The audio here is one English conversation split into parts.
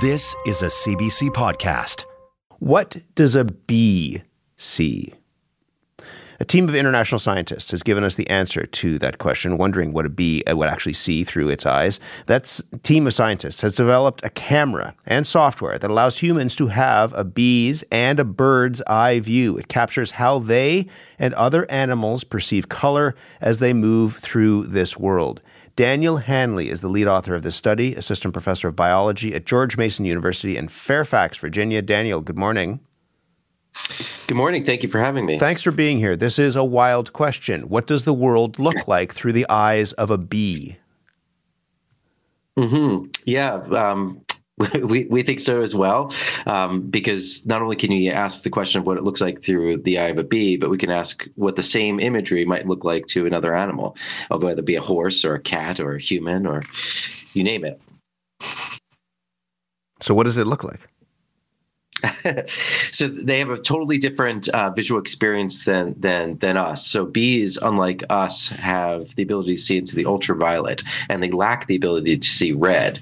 This is a CBC podcast. What does a bee see? A team of international scientists has given us the answer to that question, wondering what a bee uh, would actually see through its eyes. That team of scientists has developed a camera and software that allows humans to have a bee's and a bird's eye view. It captures how they and other animals perceive color as they move through this world. Daniel Hanley is the lead author of this study, assistant professor of biology at George Mason University in Fairfax, Virginia. Daniel, good morning. Good morning. Thank you for having me. Thanks for being here. This is a wild question. What does the world look like through the eyes of a bee? Hmm. Yeah. Um, We, we think so as well, um, because not only can you ask the question of what it looks like through the eye of a bee, but we can ask what the same imagery might look like to another animal, whether it be a horse or a cat or a human or you name it. So, what does it look like? So they have a totally different uh, visual experience than than than us. So bees, unlike us, have the ability to see into the ultraviolet, and they lack the ability to see red.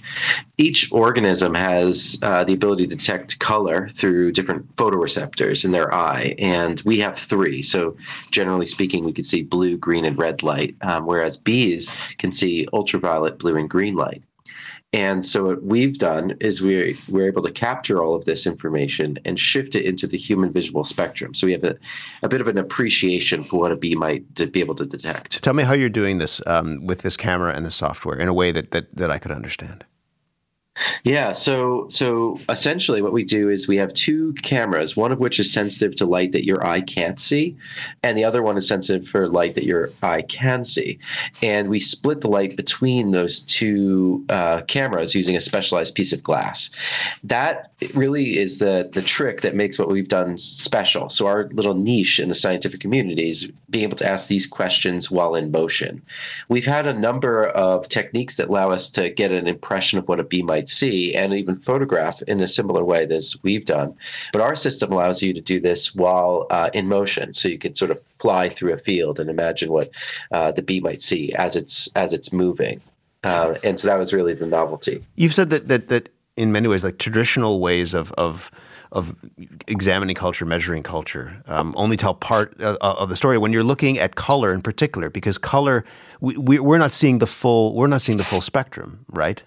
Each organism has uh, the ability to detect color through different photoreceptors in their eye, and we have three. So generally speaking, we can see blue, green, and red light, um, whereas bees can see ultraviolet, blue, and green light. And so what we've done is we're, we're able to capture all of this information and shift it into the human visual spectrum. So we have a, a bit of an appreciation for what a bee might to be able to detect. Tell me how you're doing this um, with this camera and the software in a way that, that, that I could understand. Yeah, so so essentially what we do is we have two cameras, one of which is sensitive to light that your eye can't see, and the other one is sensitive for light that your eye can see. And we split the light between those two uh, cameras using a specialized piece of glass. That really is the the trick that makes what we've done special. So our little niche in the scientific community is being able to ask these questions while in motion. We've had a number of techniques that allow us to get an impression of what a bee might might see and even photograph in a similar way as we've done. But our system allows you to do this while uh, in motion, so you can sort of fly through a field and imagine what uh, the bee might see as it's as it's moving. Uh, and so that was really the novelty. You've said that that that in many ways, like traditional ways of of of examining culture, measuring culture, um, only tell part uh, of the story. When you're looking at color in particular, because color, we, we, we're not seeing the full, we're not seeing the full spectrum, right?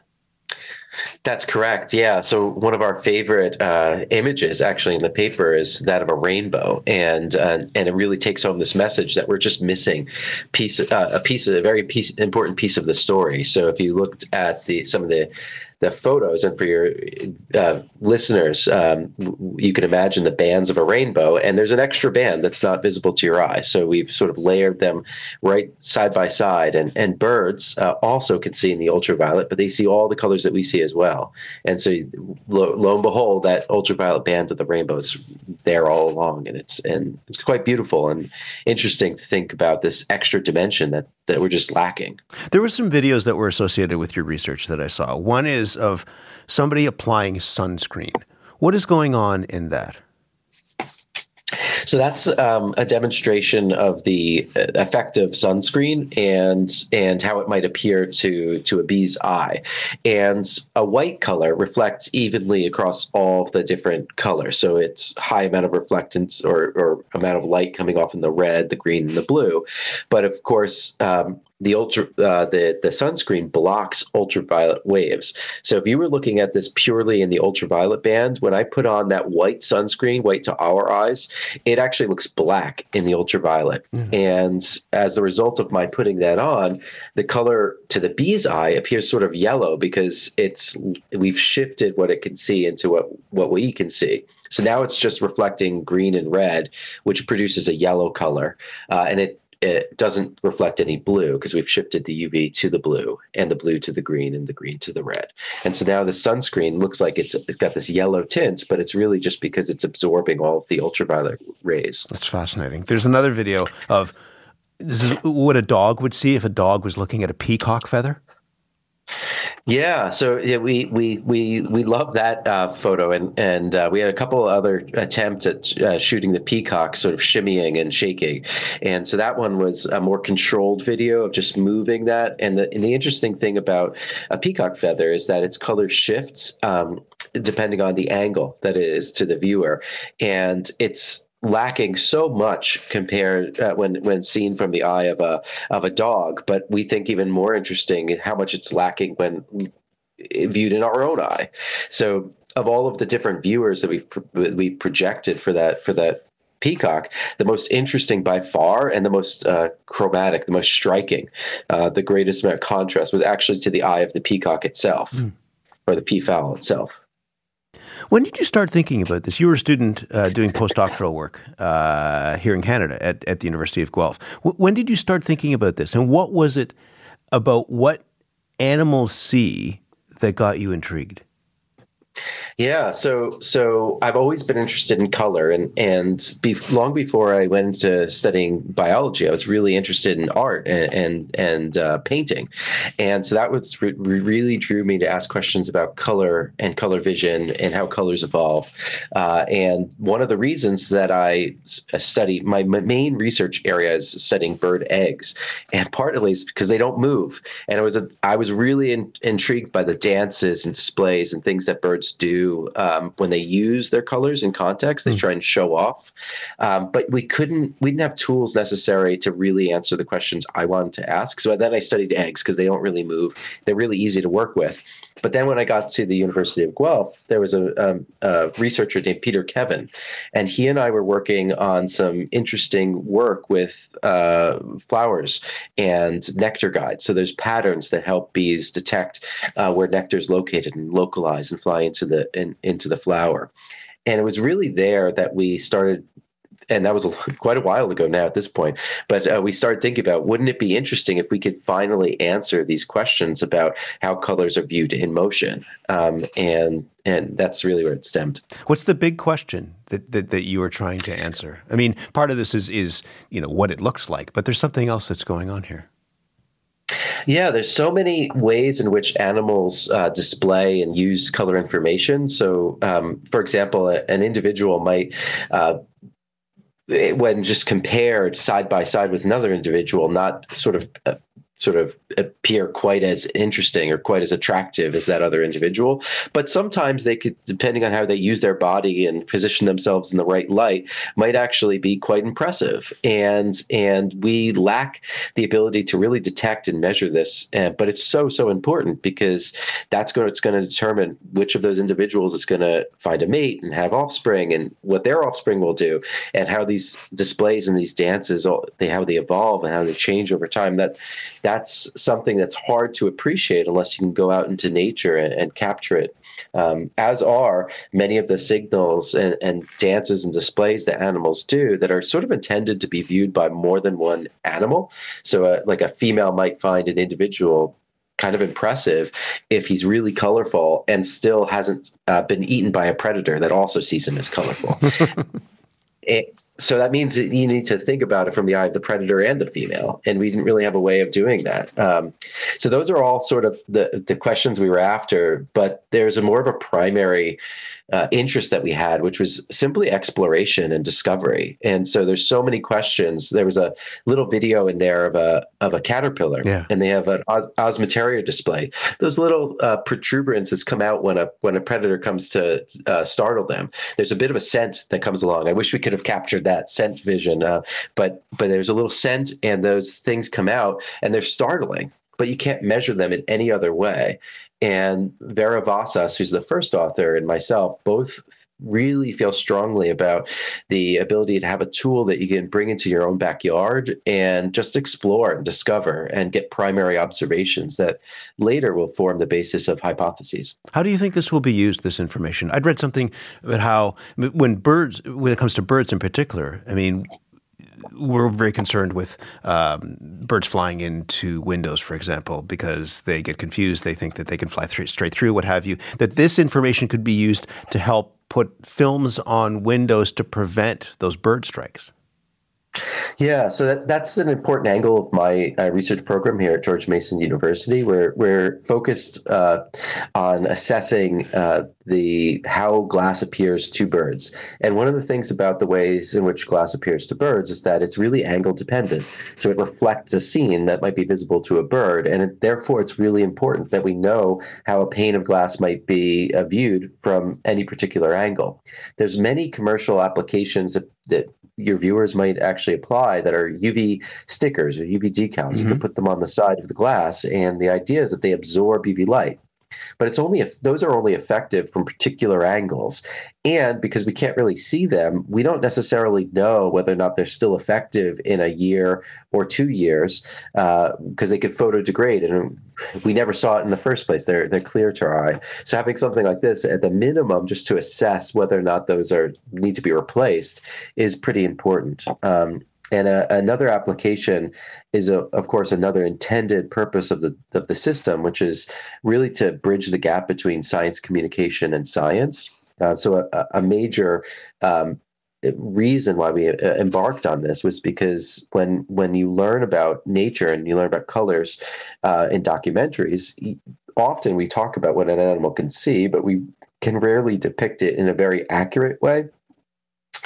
That's correct. Yeah. So one of our favorite uh, images, actually, in the paper, is that of a rainbow, and uh, and it really takes home this message that we're just missing piece uh, a piece of a very piece important piece of the story. So if you looked at the some of the the photos and for your uh, listeners um, you can imagine the bands of a rainbow and there's an extra band that's not visible to your eye. So we've sort of layered them right side by side and and birds uh, also can see in the ultraviolet but they see all the colors that we see as well. And so lo, lo and behold that ultraviolet band of the rainbow is there all along and it's and it's quite beautiful and interesting to think about this extra dimension that that we're just lacking there were some videos that were associated with your research that i saw one is of somebody applying sunscreen. What is going on in that? So that's um, a demonstration of the uh, effect of sunscreen and and how it might appear to to a bee's eye. And a white color reflects evenly across all the different colors. So it's high amount of reflectance or, or amount of light coming off in the red, the green, and the blue. But of course, um, the ultra uh, the the sunscreen blocks ultraviolet waves. So if you were looking at this purely in the ultraviolet band, when I put on that white sunscreen, white to our eyes, it actually looks black in the ultraviolet. Mm-hmm. And as a result of my putting that on, the color to the bee's eye appears sort of yellow because it's we've shifted what it can see into what what we can see. So now it's just reflecting green and red, which produces a yellow color, uh, and it it doesn't reflect any blue because we've shifted the UV to the blue and the blue to the green and the green to the red. And so now the sunscreen looks like it's, it's got this yellow tint, but it's really just because it's absorbing all of the ultraviolet rays. That's fascinating. There's another video of this is what a dog would see if a dog was looking at a peacock feather. Yeah, so yeah, we we we we love that uh, photo, and and uh, we had a couple other attempts at uh, shooting the peacock, sort of shimmying and shaking, and so that one was a more controlled video of just moving that. And the and the interesting thing about a peacock feather is that its color shifts um, depending on the angle that it is to the viewer, and it's lacking so much compared uh, when when seen from the eye of a of a dog but we think even more interesting how much it's lacking when viewed in our own eye so of all of the different viewers that we we projected for that for that peacock the most interesting by far and the most uh, chromatic the most striking uh, the greatest amount of contrast was actually to the eye of the peacock itself mm. or the peafowl itself when did you start thinking about this? You were a student uh, doing postdoctoral work uh, here in Canada at, at the University of Guelph. W- when did you start thinking about this? And what was it about what animals see that got you intrigued? Yeah, so so I've always been interested in color, and and be, long before I went into studying biology, I was really interested in art and and, and uh, painting, and so that was re- really drew me to ask questions about color and color vision and how colors evolve. Uh, and one of the reasons that I study my main research area is studying bird eggs, and partly is because they don't move, and I was a, I was really in, intrigued by the dances and displays and things that birds do um, when they use their colors in context. They mm. try and show off, um, but we couldn't. We didn't have tools necessary to really answer the questions I wanted to ask. So then I studied eggs because they don't really move. They're really easy to work with. But then when I got to the University of Guelph, there was a, um, a, researcher named Peter Kevan, and he and I were working on some interesting work with uh, flowers and nectar guides. So there's patterns that help bees detect uh, where nectar is located and localize and fly into the in, into the flower. And it was really there that we started and that was a, quite a while ago now at this point. But uh, we started thinking about wouldn't it be interesting if we could finally answer these questions about how colors are viewed in motion, um, and and that's really where it stemmed. What's the big question that, that that you are trying to answer? I mean, part of this is is you know what it looks like, but there's something else that's going on here. Yeah, there's so many ways in which animals uh, display and use color information. So, um, for example, an individual might uh, when just compared side by side with another individual, not sort of uh, sort of appear quite as interesting or quite as attractive as that other individual. But sometimes they could, depending on how they use their body and position themselves in the right light, might actually be quite impressive. And and we lack the ability to really detect and measure this. Uh, but it's so so important because that's going it's going to determine which of those individuals is going to find a mate and have offspring and what their offspring will do and how these displays and these dances all they how they evolve and how they change over time. That that's something that's hard to appreciate unless you can go out into nature and, and capture it. Um, as are many of the signals and, and, dances and displays that animals do that are sort of intended to be viewed by more than one animal. So, uh, like a female might find an individual kind of impressive if he's really colorful and still hasn't uh, been eaten by a predator that also sees him as colorful. it, so that means that you need to think about it from the eye of the predator and the female, and we didn't really have a way of doing that. Um, so those are all sort of the the questions we were after, but there's a more of a primary uh, interest that we had, which was simply exploration and discovery. And so there's so many questions. There was a little video in there of a of a caterpillar, yeah. and they have an os- osmeteria display. Those little uh, protuberances come out when a when a predator comes to uh, startle them. There's a bit of a scent that comes along. I wish we could have captured that scent vision, uh, but but there's a little scent, and those things come out, and they're startling but you can't measure them in any other way. And Vera Vasas, who's the first author, and myself both really feel strongly about the ability to have a tool that you can bring into your own backyard and just explore and discover and get primary observations that later will form the basis of hypotheses. How do you think this will be used, this information? I'd read something about how when birds, when it comes to birds in particular, I mean, we're very concerned with um, birds flying into windows, for example, because they get confused. They think that they can fly th- straight through, what have you. That this information could be used to help put films on windows to prevent those bird strikes. Yeah, so that, that's an important angle of my uh, research program here at George Mason University. We're we're focused uh, on assessing uh, the how glass appears to birds, and one of the things about the ways in which glass appears to birds is that it's really angle dependent. So it reflects a scene that might be visible to a bird, and it, therefore it's really important that we know how a pane of glass might be uh, viewed from any particular angle. There's many commercial applications that, that your viewers might actually apply that are UV stickers or UV decals. Mm-hmm. You can put them on the side of the glass, and the idea is that they absorb UV light but it's only if those are only effective from particular angles. And because we can't really see them we don't necessarily know whether or not they're still effective in a year or two years because uh, they could photo degrade and we never saw it in the first place. They're they're clear to our eye. So having something like this at the minimum just to assess whether or not those are need to be replaced is pretty important. Um, and a, another application is, a, of course, another intended purpose of the of the system, which is really to bridge the gap between science communication and science. Uh, so, a, a major um, reason why we uh, embarked on this was because when when you learn about nature and you learn about colors uh, in documentaries, often we talk about what an animal can see, but we can rarely depict it in a very accurate way.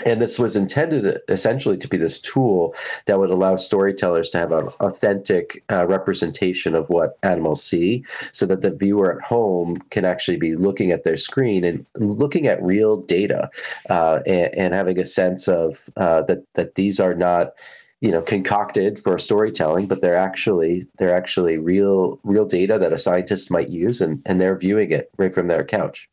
And this was intended essentially to be this tool that would allow storytellers to have an authentic uh, representation of what animals see so that the viewer at home can actually be looking at their screen and looking at real data uh, and, and, having a sense of uh, that, that these are not you know concocted for storytelling but they're actually they're actually real real data that a scientist might use and, and they're viewing it right from their couch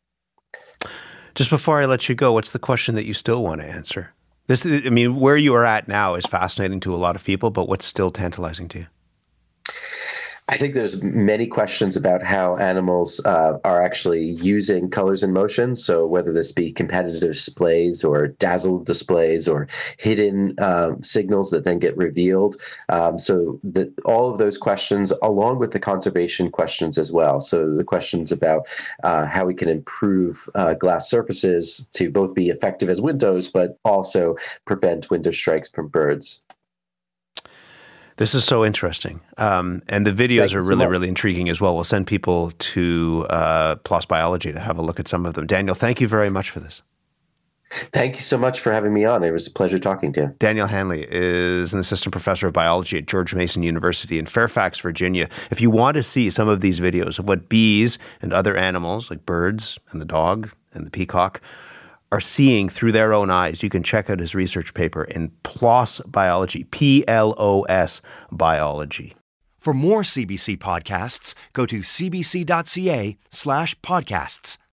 just before I let you go, what's the question that you still want to answer? This, I mean, where you are at now is fascinating to a lot of people, but what's still tantalizing to you? I think there's many questions about how animals uh, are actually using colors in motion. So whether this be competitive displays or dazzled displays or hidden um, signals that then get revealed. Um, so the, all of those questions, along with the conservation questions as well. So the questions about uh, how we can improve uh, glass surfaces to both be effective as windows, but also prevent window strikes from birds. This is so interesting. Um, and the videos Thank are really, so really intriguing as well. We'll send people to uh, PLOS Biology to have a look at some of them. Daniel, thank you very much for this. Thank you so much for having me on. It was a pleasure talking to you. Daniel Hanley is an assistant professor of biology at George Mason University in Fairfax, Virginia. If you want to see some of these videos of what bees and other animals, like birds and the dog and the peacock, are seeing through their own eyes. You can check out his research paper in PLOS Biology, P L O S Biology. For more CBC podcasts, go to cbc.ca slash podcasts.